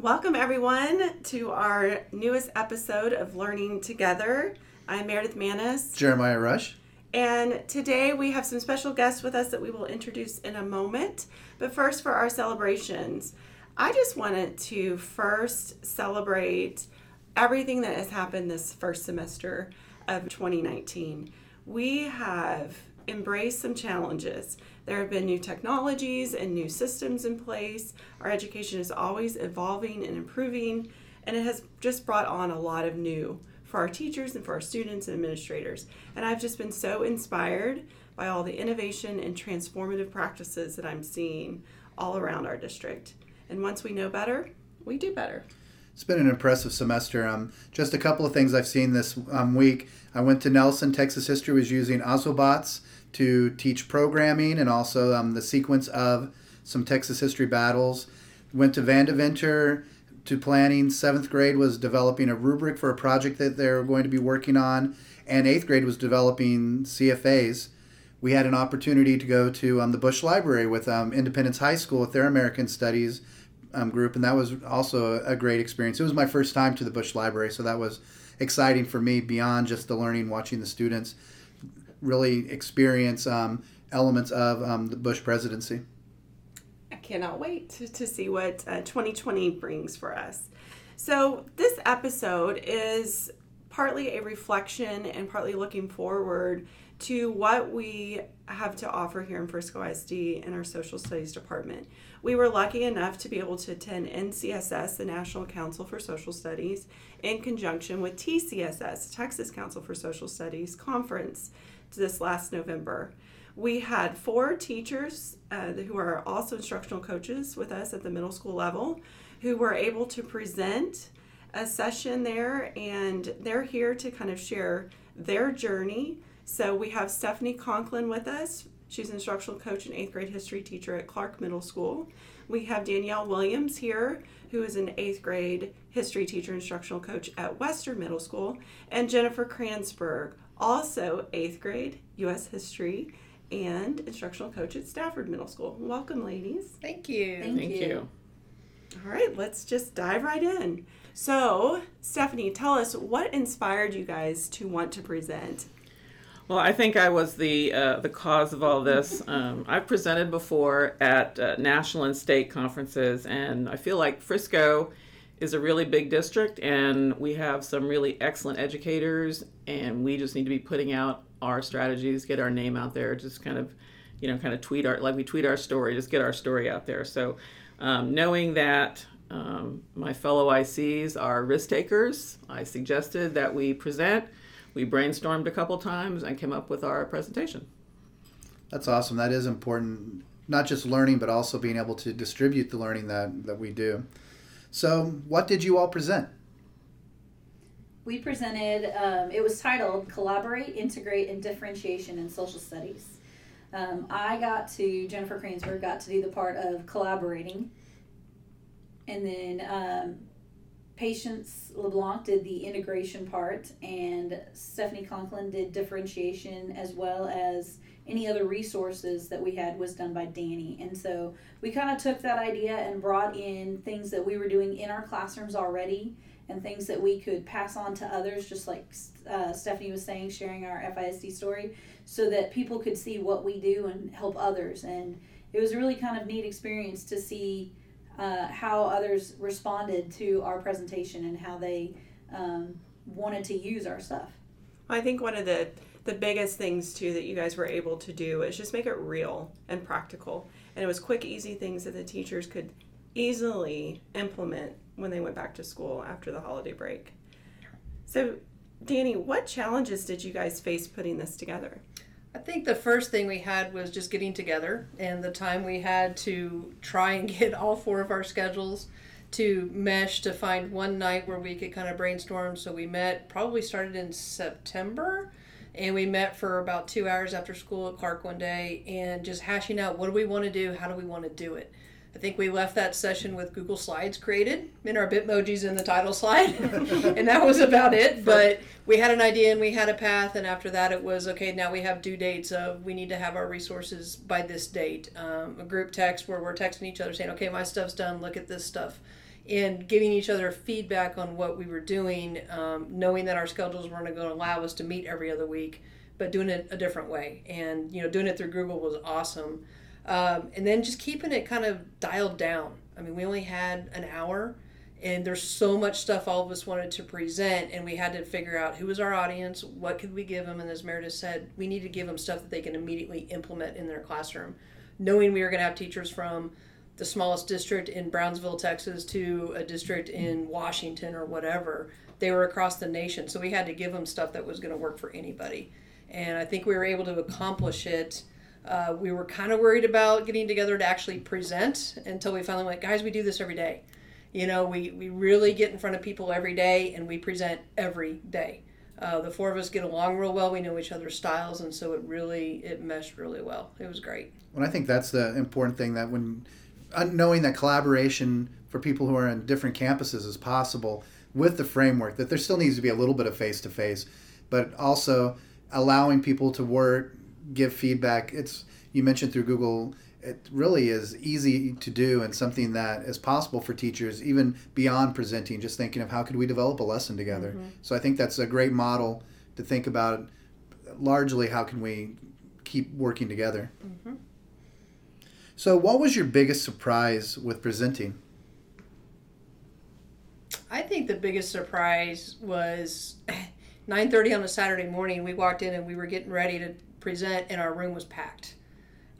Welcome, everyone, to our newest episode of Learning Together. I'm Meredith Manis. Jeremiah Rush. And today we have some special guests with us that we will introduce in a moment. But first, for our celebrations, I just wanted to first celebrate everything that has happened this first semester of 2019. We have embraced some challenges. There have been new technologies and new systems in place. Our education is always evolving and improving, and it has just brought on a lot of new for our teachers and for our students and administrators. And I've just been so inspired by all the innovation and transformative practices that I'm seeing all around our district. And once we know better, we do better. It's been an impressive semester. Um, just a couple of things I've seen this um, week. I went to Nelson, Texas History was using Ozobots to teach programming and also um, the sequence of some Texas history battles. Went to Vandeventer to planning. Seventh grade was developing a rubric for a project that they're going to be working on, and eighth grade was developing CFAs. We had an opportunity to go to um, the Bush Library with um, Independence High School with their American Studies um, group, and that was also a great experience. It was my first time to the Bush Library, so that was exciting for me beyond just the learning, watching the students really experience um, elements of um, the Bush presidency. I cannot wait to, see what uh, 2020 brings for us. So, this episode is partly a reflection and partly looking forward to what we have to offer here in Frisco ISD in our social studies department. We were lucky enough to be able to attend NCSS, the National Council for Social Studies, in conjunction with TCSS, Texas Council for Social Studies conference this last November. We had four teachers uh, who are also instructional coaches with us at the middle school level who were able to present a session there, and they're here to kind of share their journey. So we have Stephanie Conklin with us. She's an instructional coach and eighth grade history teacher at Clark Middle School. We have Danielle Williams here, who is an eighth grade history teacher, instructional coach at Wester Middle School, and Jennifer Kranzberg, also eighth grade U.S. history and instructional coach at Stafford Middle School. Welcome, ladies. Thank you. Thank, Thank you. you. All right, let's just dive right in. So, Stephanie, tell us what inspired you guys to want to present. Well, I think I was the uh, the cause of all this. Um, I've presented before at uh, national and state conferences, and I feel like Frisco is a really big district, and we have some really excellent educators, and we just need to be putting out our strategies, get our name out there, just kind of, you know, kind of tweet our like we tweet our story, just get our story out there. So, um, knowing that um, my fellow ICs are risk takers, I suggested that we present. We brainstormed a couple times and came up with our presentation. That's awesome. That is important. Not just learning, but also being able to distribute the learning that, that we do. So, what did you all present? We presented, um, it was titled Collaborate, Integrate, and Differentiation in Social Studies. Um, I got to, Jennifer Kranzberg got to do the part of collaborating. And then um, Patience LeBlanc did the integration part, and Stephanie Conklin did differentiation as well as any other resources that we had was done by Danny. And so we kind of took that idea and brought in things that we were doing in our classrooms already and things that we could pass on to others, just like uh, Stephanie was saying, sharing our FISD story, so that people could see what we do and help others. And it was really kind of neat experience to see uh, how others responded to our presentation and how they um, wanted to use our stuff. I think one of the the biggest things too that you guys were able to do is just make it real and practical. And it was quick, easy things that the teachers could easily implement when they went back to school after the holiday break. So, Danny, what challenges did you guys face putting this together? I think the first thing we had was just getting together and the time we had to try and get all four of our schedules to mesh to find one night where we could kind of brainstorm. So we met, probably started in September and we met for about two hours after school at Clark one day and just hashing out what do we want to do, how do we want to do it. I think we left that session with Google Slides created and our Bitmojis in the title slide, and that was about it. But we had an idea and we had a path, and after that, it was okay. Now we have due dates of we need to have our resources by this date. Um, a group text where we're texting each other saying, "Okay, my stuff's done. Look at this stuff." And giving each other feedback on what we were doing, um, knowing that our schedules weren't going to allow us to meet every other week, but doing it a different way. And, you know, doing it through Google was awesome. Um, and then just keeping it kind of dialed down. I mean, we only had an hour and there's so much stuff all of us wanted to present and we had to figure out who was our audience what could we give them and as meredith said we need to give them stuff that they can immediately implement in their classroom knowing we were going to have teachers from the smallest district in brownsville texas to a district in washington or whatever they were across the nation so we had to give them stuff that was going to work for anybody and i think we were able to accomplish it uh, we were kind of worried about getting together to actually present until we finally went guys we do this every day you know, we, we really get in front of people every day and we present every day. Uh, the four of us get along real well. We know each other's styles, and so it really it meshed really well. It was great. Well, I think that's the important thing that when knowing that collaboration for people who are in different campuses is possible with the framework that there still needs to be a little bit of face to face, but also allowing people to work, give feedback. It's you mentioned through Google it really is easy to do and something that is possible for teachers even beyond presenting just thinking of how could we develop a lesson together mm-hmm. so i think that's a great model to think about largely how can we keep working together mm-hmm. So what was your biggest surprise with presenting i think the biggest surprise was 9.30 on a saturday morning we walked in and we were getting ready to present and our room was packed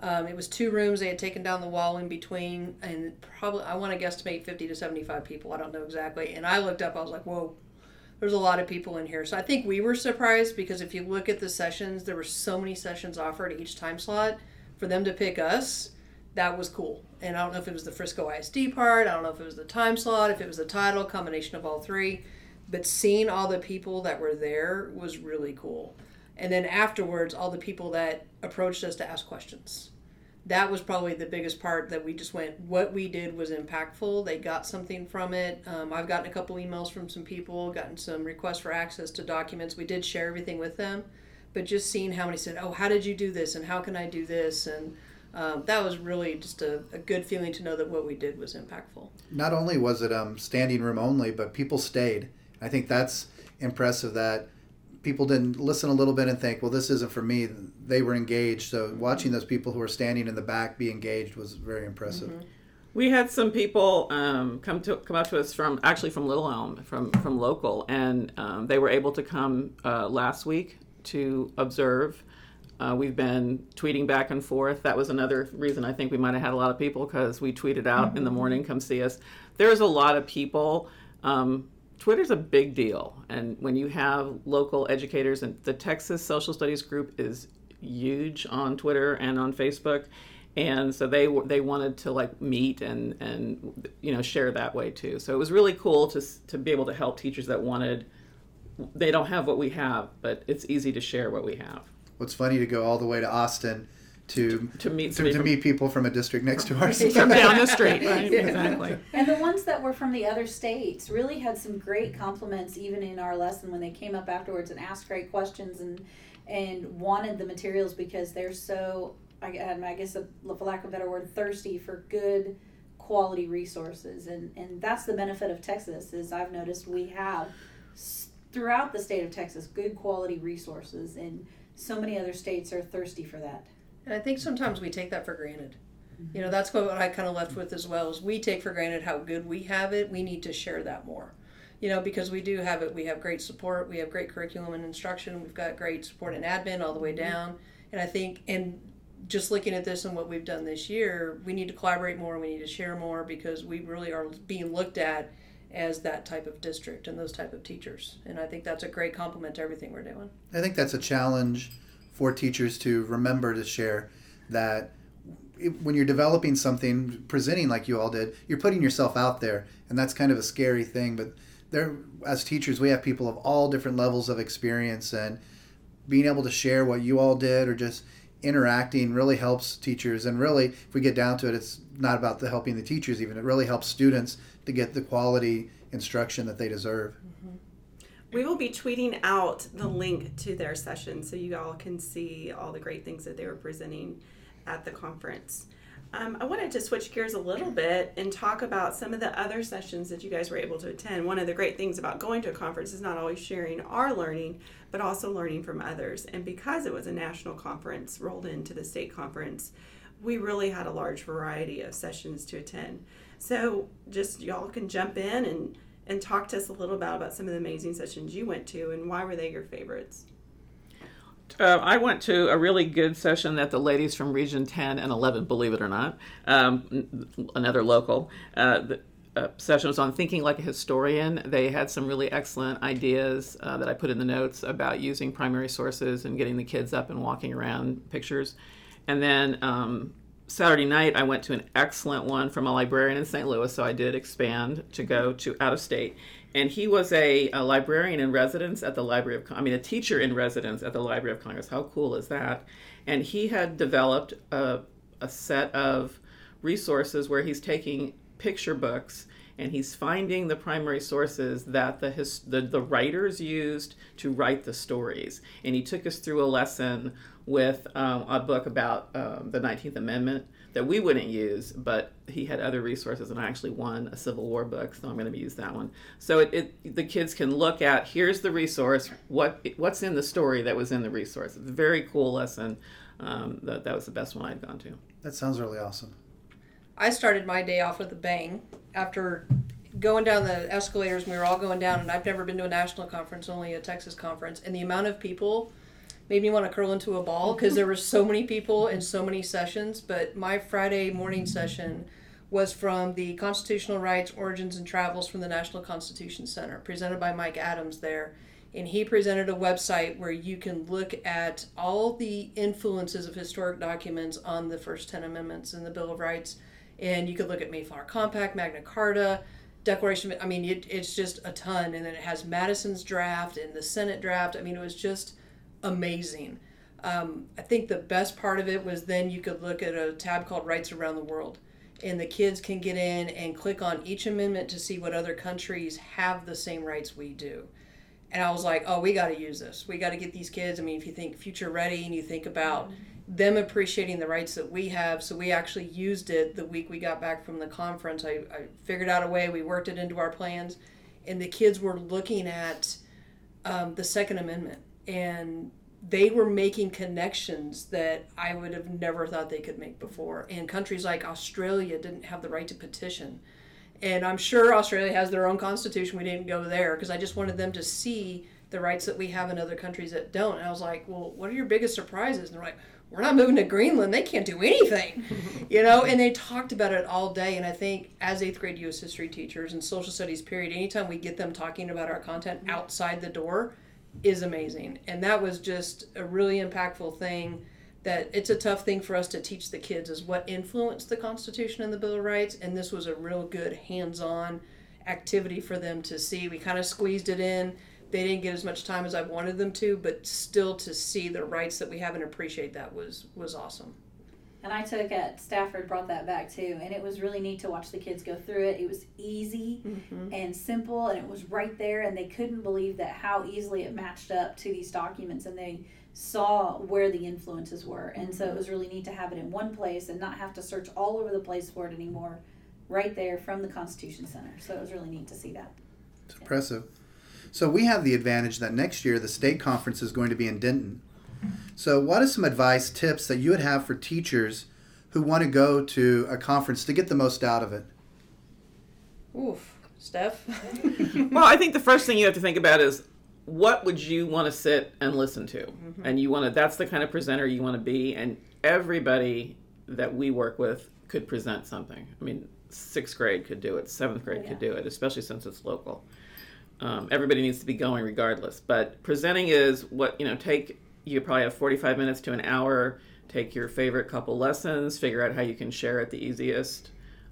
um, it was two rooms. They had taken down the wall in between, and probably I want to guesstimate fifty to seventy-five people. I don't know exactly. And I looked up. I was like, "Whoa, there's a lot of people in here." So I think we were surprised because if you look at the sessions, there were so many sessions offered each time slot. For them to pick us, that was cool. And I don't know if it was the Frisco ISD part. I don't know if it was the time slot. If it was the title, combination of all three. But seeing all the people that were there was really cool and then afterwards all the people that approached us to ask questions that was probably the biggest part that we just went what we did was impactful they got something from it um, i've gotten a couple emails from some people gotten some requests for access to documents we did share everything with them but just seeing how many said oh how did you do this and how can i do this and um, that was really just a, a, good feeling to know that what we did was impactful not only was it um, standing room only but people stayed i think that's impressive that people didn't listen a little bit and think, well, this isn't for me. They were engaged. So watching those people who were standing in the back be engaged was very impressive. Mm-hmm. We had some people um, come to come up to us from actually from Little Elm, from from local, and um, they were able to come uh, last week to observe. Uh, we've been tweeting back and forth. That was another reason I think we might have had a lot of people because we tweeted out mm-hmm. in the morning, "Come see us." There's a lot of people. Um, Twitter's a big deal, and when you have local educators, and the Texas Social Studies group is huge on Twitter and on Facebook, and so they they wanted to like meet and and you know share that way too. So it was really cool to to be able to help teachers that wanted. They don't have what we have, but it's easy to share what we have. What's funny to go all the way to Austin to to meet to, to meet people from a district next to ours. From down the street right exactly. And the ones that were from the other states really had some great compliments even in our lesson when they came up afterwards and asked great questions and and wanted the materials because they're so I, um, I guess a, for lack of a better word thirsty for good quality resources. And and that's the benefit of Texas is I've noticed we have throughout the state of Texas good quality resources and so many other states are thirsty for that and I think sometimes we take that for granted. Mm-hmm. You know, that's what I kind of left with as well. Is we take for granted how good we have it. We need to share that more. You know, because we do have it. We have great support. We have great curriculum and instruction. We've got great support in admin all the way mm-hmm. down. And I think, and just looking at this and what we've done this year, we need to collaborate more. We need to share more because we really are being looked at as that type of district and those type of teachers. And I think that's a great compliment to everything we're doing. I think that's a challenge for teachers to remember to share that when you're developing something, presenting like you all did, you're putting yourself out there, and that's kind of a scary thing. But there, as teachers, we have people of all different levels of experience, and being able to share what you all did or just interacting really helps teachers. And really, if we get down to it, it's not about the helping the teachers even. It really helps students to get the quality instruction that they deserve. Mm-hmm. We will be tweeting out the link to their session so you all can see all the great things that they were presenting at the conference. Um, I wanted to switch gears a little bit and talk about some of the other sessions that you guys were able to attend. One of the great things about going to a conference is not always sharing our learning, but also learning from others. And because it was a national conference rolled into the state conference, we really had a large variety of sessions to attend. So just y'all can jump in and, and talk to us a little about, about some of the amazing sessions you went to and why were they your favorites? Uh, I went to a really good session that the ladies from Region 10 and 11, believe it or not, um, another local, uh, the, uh, session was on thinking like a historian. They had some really excellent ideas uh, that I put in the notes about using primary sources and getting the kids up and walking around pictures. And then um, Saturday night, I went to an excellent one from a librarian in St. Louis, so I did expand to go to out of state and he was a, a, librarian in residence at the Library of I mean a teacher in residence at the Library of Congress. How cool is that? And he had developed a, a set of resources where he's taking picture books and he's finding the primary sources that the, his, the the writers used to write the stories. And he took us through a lesson with um, a book about um, the 19th Amendment that we wouldn't use, but he had other resources, and I actually won a Civil War book, so I'm going to use that one. So it, it, the kids can look at here's the resource, what what's in the story that was in the resource. It's a very cool lesson. Um, that that was the best one I'd gone to. That sounds really awesome. I started my day off with a bang after going down the escalators. We were all going down, and I've never been to a national conference, only a Texas conference, and the amount of people made me want to curl into a ball because there were so many people and so many sessions. But my Friday morning session was from the Constitutional Rights, Origins, and Travels from the National Constitution Center, presented by Mike Adams there. And he presented a website where you can look at all the influences of historic documents on the first 10 amendments and the Bill of Rights. And you could look at Mayflower Compact, Magna Carta, Declaration. I mean, it, it's just a ton. And then it has Madison's draft and the Senate draft. I mean, it was just amazing. Um, I think the best part of it was then you could look at a tab called Rights Around the World, and the kids can get in and click on each amendment to see what other countries have the same rights we do. And I was like, oh, we got to use this. We got to get these kids. I mean, if you think future ready and you think about them appreciating the rights that we have, so we actually used it the week we got back from the conference. I, I figured out a way, we worked it into our plans, and the kids were looking at um, the Second Amendment and they were making connections that I would have never thought they could make before. And countries like Australia didn't have the right to petition. And I'm sure Australia has their own constitution. We didn't go there because I just wanted them to see the rights that we have in other countries that don't. And I was like, well, what are your biggest surprises? And they're like, we're not moving to Greenland. They can't do anything, you know. And they talked about it all day. And I think as eighth grade U.S. history teachers and social studies period, anytime we get them talking about our content mm-hmm. outside the door, is amazing. And that was just a really impactful thing that it's a tough thing for us to teach the kids is what influenced the Constitution and the Bill of Rights. And this was a real good hands on activity for them to see. We kind of squeezed it in. They didn't get as much time as I wanted them to, but still to see the rights that we have and appreciate that was was awesome and I took at Stafford brought that back too, and it was really neat to watch the kids go through it. It was easy mm-hmm. and simple, and it was right there, and they couldn't believe that how easily it matched up to these documents, and they saw where the influences were, and so it was really neat to have it in one place and not have to search all over the place for it anymore, right there from the Constitution Center. So it was really neat to see that. It's yeah. impressive. So we have the advantage that next year the state conference is going to be in Denton. So, what is some advice, tips that you would have for teachers who want to go to a conference to get the most out of it? Oof, Steph. well, I think the first thing you have to think about is what would you want to sit and listen to, mm-hmm. and you want to. That's the kind of presenter you want to be, and everybody that we work with could present something. I mean, sixth grade could do it, seventh grade yeah. could do it, especially since it's local. Um, everybody needs to be going regardless, but presenting is what you know. Take you probably have 45 minutes to an hour take your favorite couple lessons figure out how you can share it the easiest.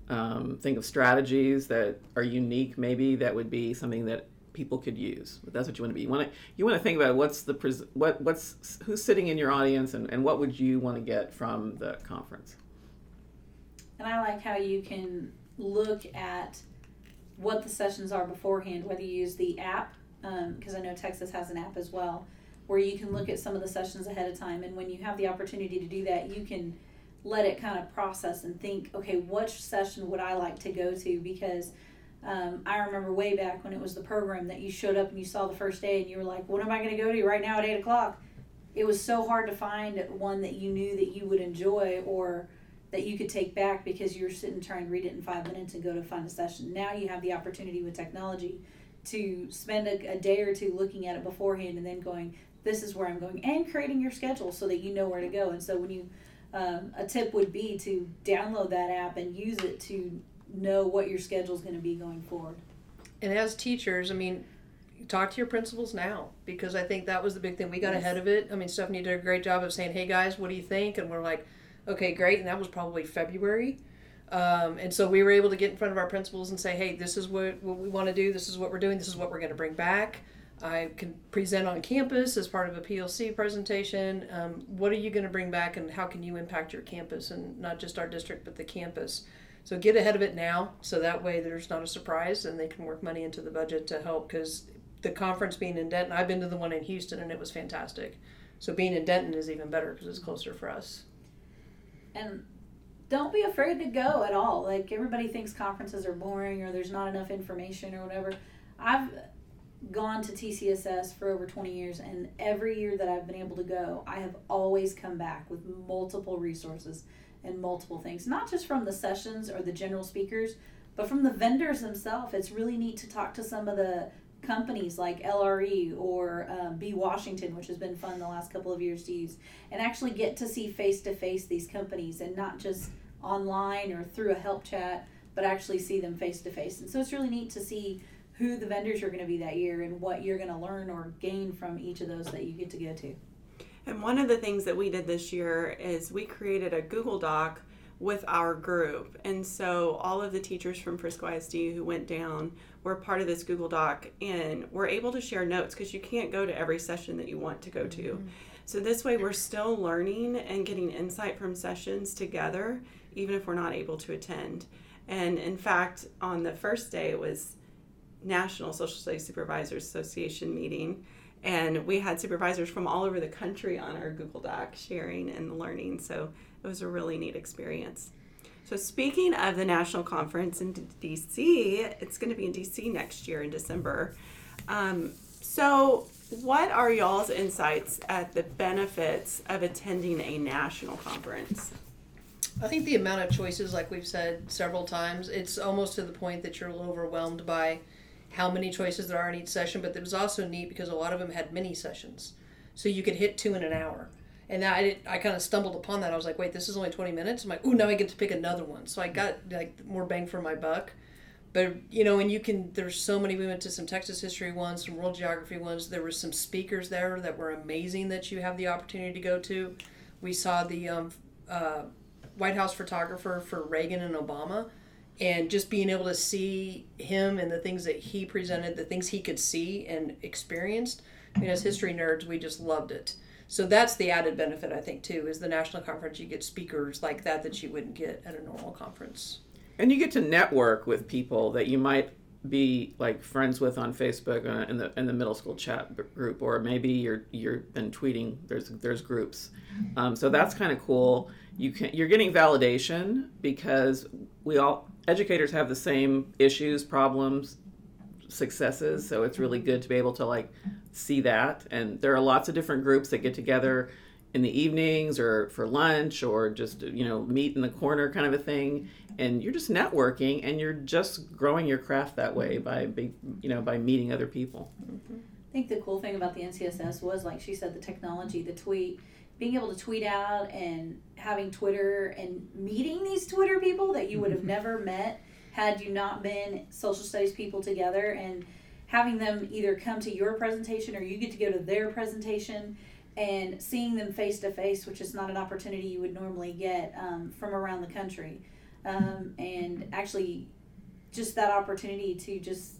Um, think of strategies that are unique maybe that would be something that people could use. But that's what you want to be. You want to you want to think about what's the pres- what what's who's sitting in your audience and, and what would you want to get from the conference? And i like how you can look at what the sessions are beforehand whether you use the app because um, i know texas has an app as well where you can look at some of the sessions ahead of time. And when you have the opportunity to do that, you can let it kind of process and think, okay, which session would I like to go to? Because um, I remember way back when it was the program that you showed up and you saw the first day and you were like, what am I going to go to right now at 8 o'clock? It was so hard to find one that you knew that you would enjoy or that you could take back because you were sitting trying to read it in five minutes and go to find a session. Now you have the opportunity with technology to spend a, a day or two looking at it beforehand and then going, this is where I'm going, and creating your schedule so that you know where to go. And so when you, um, a tip would be to download that app and use it to know what your schedule is going to be going forward. And as teachers, I mean, talk to your principals now because I think that was the big thing. We got yes. ahead of it. I mean, Stephanie did a great job of saying, "Hey guys, what do you think?" And we're like, "Okay, great." And that was probably February. Um, and so we were able to get in front of our principals and say, "Hey, this is what, what we want to do. This is what we're doing. This is what we're going to bring back." I can present on campus as part of a PLC presentation. Um, what are you going to bring back, and how can you impact your campus and not just our district but the campus? So get ahead of it now, so that way there's not a surprise, and they can work money into the budget to help. Because the conference being in Denton, I've been to the one in Houston, and it was fantastic. So being in Denton is even better because it's closer for us. And don't be afraid to go at all. Like everybody thinks conferences are boring or there's not enough information or whatever. I've gone to TCSS for over 20 years, and every year that I've been able to go, I have always come back with multiple resources and multiple things, not just from the sessions or the general speakers, but from the vendors themselves. It's really neat to talk to some of the companies like LRE or um, Be Washington, which has been fun the last couple of years to use, and actually get to see face to face these companies and not just online or through a help chat, but actually see them face to face. And so it's really neat to see who the vendors are going to be that year and what you're going to learn or gain from each of those that you get to go to. And one of the things that we did this year is we created a Google Doc with our group. And so all of the teachers from Frisco ISD who went down were part of this Google Doc and we're able to share notes because you can't go to every session that you want to go to. Mm-hmm. So this way we're still learning and getting insight from sessions together even if we're not able to attend. And in fact, on the first day it was National Social Studies Supervisors Association meeting. And we had supervisors from all over the country on our Google Doc sharing and learning. So it was a really neat experience. So, speaking of the national conference in DC, it's going to be in DC next year in December. Um, so, what are y'all's insights at the benefits of attending a national conference? I think the amount of choices, like we've said several times, it's almost to the point that you're overwhelmed by how many choices there are in each session, but it was also neat because a lot of them had mini sessions. So you could hit two in an hour. And I did, I kind of stumbled upon that. I was like, wait, this is only 20 minutes? I'm like, ooh, now I get to pick another one. So I got like more bang for my buck. But, you know, and you can, there's so many, we went to some Texas history ones, some world geography ones. There were some speakers there that were amazing that you have the opportunity to go to. We saw the um, uh, White House photographer for Reagan and Obama and just being able to see him and the things that he presented, the things he could see and experienced. I mean, as history nerds, we just loved it. So that's the added benefit, I think, too, is the national conference. You get speakers like that that you wouldn't get at a normal conference. And you get to network with people that you might be like friends with on Facebook uh, in the in the middle school chat group, or maybe you're you're been tweeting. There's there's groups, um, so that's kind of cool. You can you're getting validation because we all educators have the same issues, problems, successes. So it's really good to be able to like see that. And there are lots of different groups that get together in the evenings or for lunch or just you know meet in the corner kind of a thing and you're just networking and you're just growing your craft that way by you know by meeting other people mm-hmm. i think the cool thing about the ncss was like she said the technology the tweet being able to tweet out and having Twitter and meeting these Twitter people that you would have never met had you not been social studies people together and having them either come to your presentation or you get to go to their presentation and seeing them face to face, which is not an opportunity you would normally get um, from around the country. Um, and actually, just that opportunity to just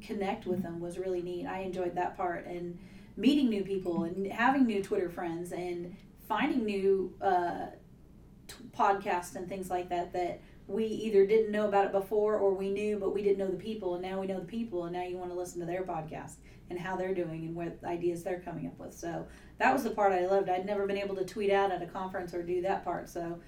connect with them was really neat. I enjoyed that part. And meeting new people and having new Twitter friends and finding new uh, t- podcasts and things like that that we either didn't know about it before or we knew but we didn't know the people and now we know the people and now you want to listen to their podcast and how they're doing and what ideas they're coming up with so that was the part i loved i'd never been able to tweet out at a conference or do that part so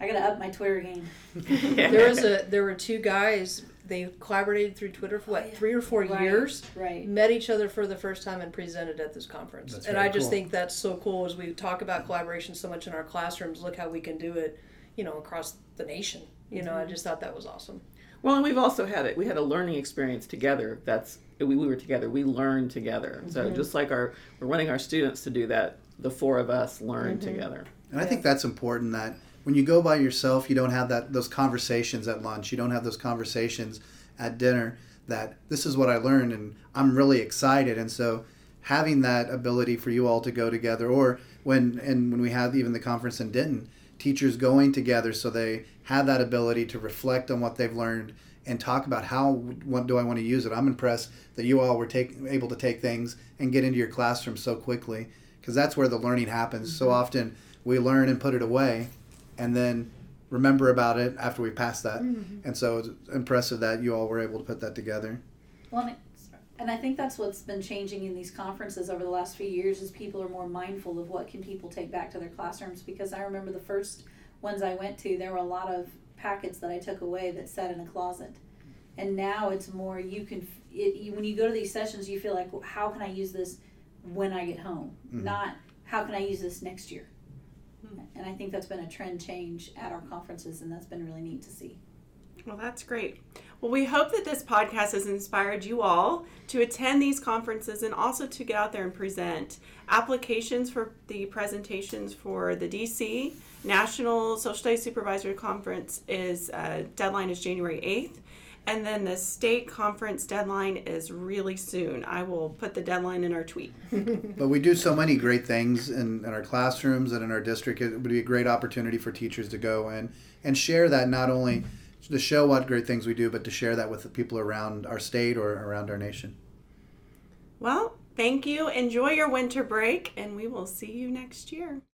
I gotta up my Twitter game. There was a there were two guys. They collaborated through Twitter for what Oh, yeah. three or four Right, years. Right. Met each other for the first time and presented at this conference. That's and I just cool. think that's so cool as we talk about collaboration so much in our classrooms. Look how we can do it, you know, across the nation. You know, I Mm-hmm. just thought that was awesome. Well, and we've also had it. We had a learning experience together. That's we, we were together. We learned together. So just like our we're wanting our students to do that. The four of us learn together. And I think that's important that when you go by yourself, you don't have that those conversations at lunch. You don't have those conversations at dinner that this is what I learned and I'm really excited. And so having that ability for you all to go together or when and when we have even the conference in Denton, teachers going together so they have that ability to reflect on what they've learned and talk about how what do I want to use it. I'm impressed that you all were take, able to take things and get into your classroom so quickly because that's where the learning happens. So mm-hmm. often we learn and put it away and then remember about it after we pass that. And so it's impressive that you all were able to put that together. Well, and, I think that's what's been changing in these conferences over the last few years is people are more mindful of what can people take back to their classrooms. Because I remember the first ones I went to, there were a lot of packets that I took away that sat in a closet, and now it's more you can. It, you, when you go to these sessions, you feel like, well, how can I use this when I get home? Mhm. Not how can I use this next year. And I think that's been a trend change at our conferences, and that's been really neat to see. Well, that's great. Well, we hope that this podcast has inspired you all to attend these conferences and also to get out there and present. Applications for the presentations for the DC National Social Studies Supervisor Conference is uh, deadline is January 8th. And then the state conference deadline is really soon. I will put the deadline in our tweet. But we do so many great things in, in our classrooms and in our district. It would be a great opportunity for teachers to go and, and share that not only to show what great things we do, but to share that with the people around our state or around our nation. Well, thank you. Enjoy your winter break, and we will see you next year.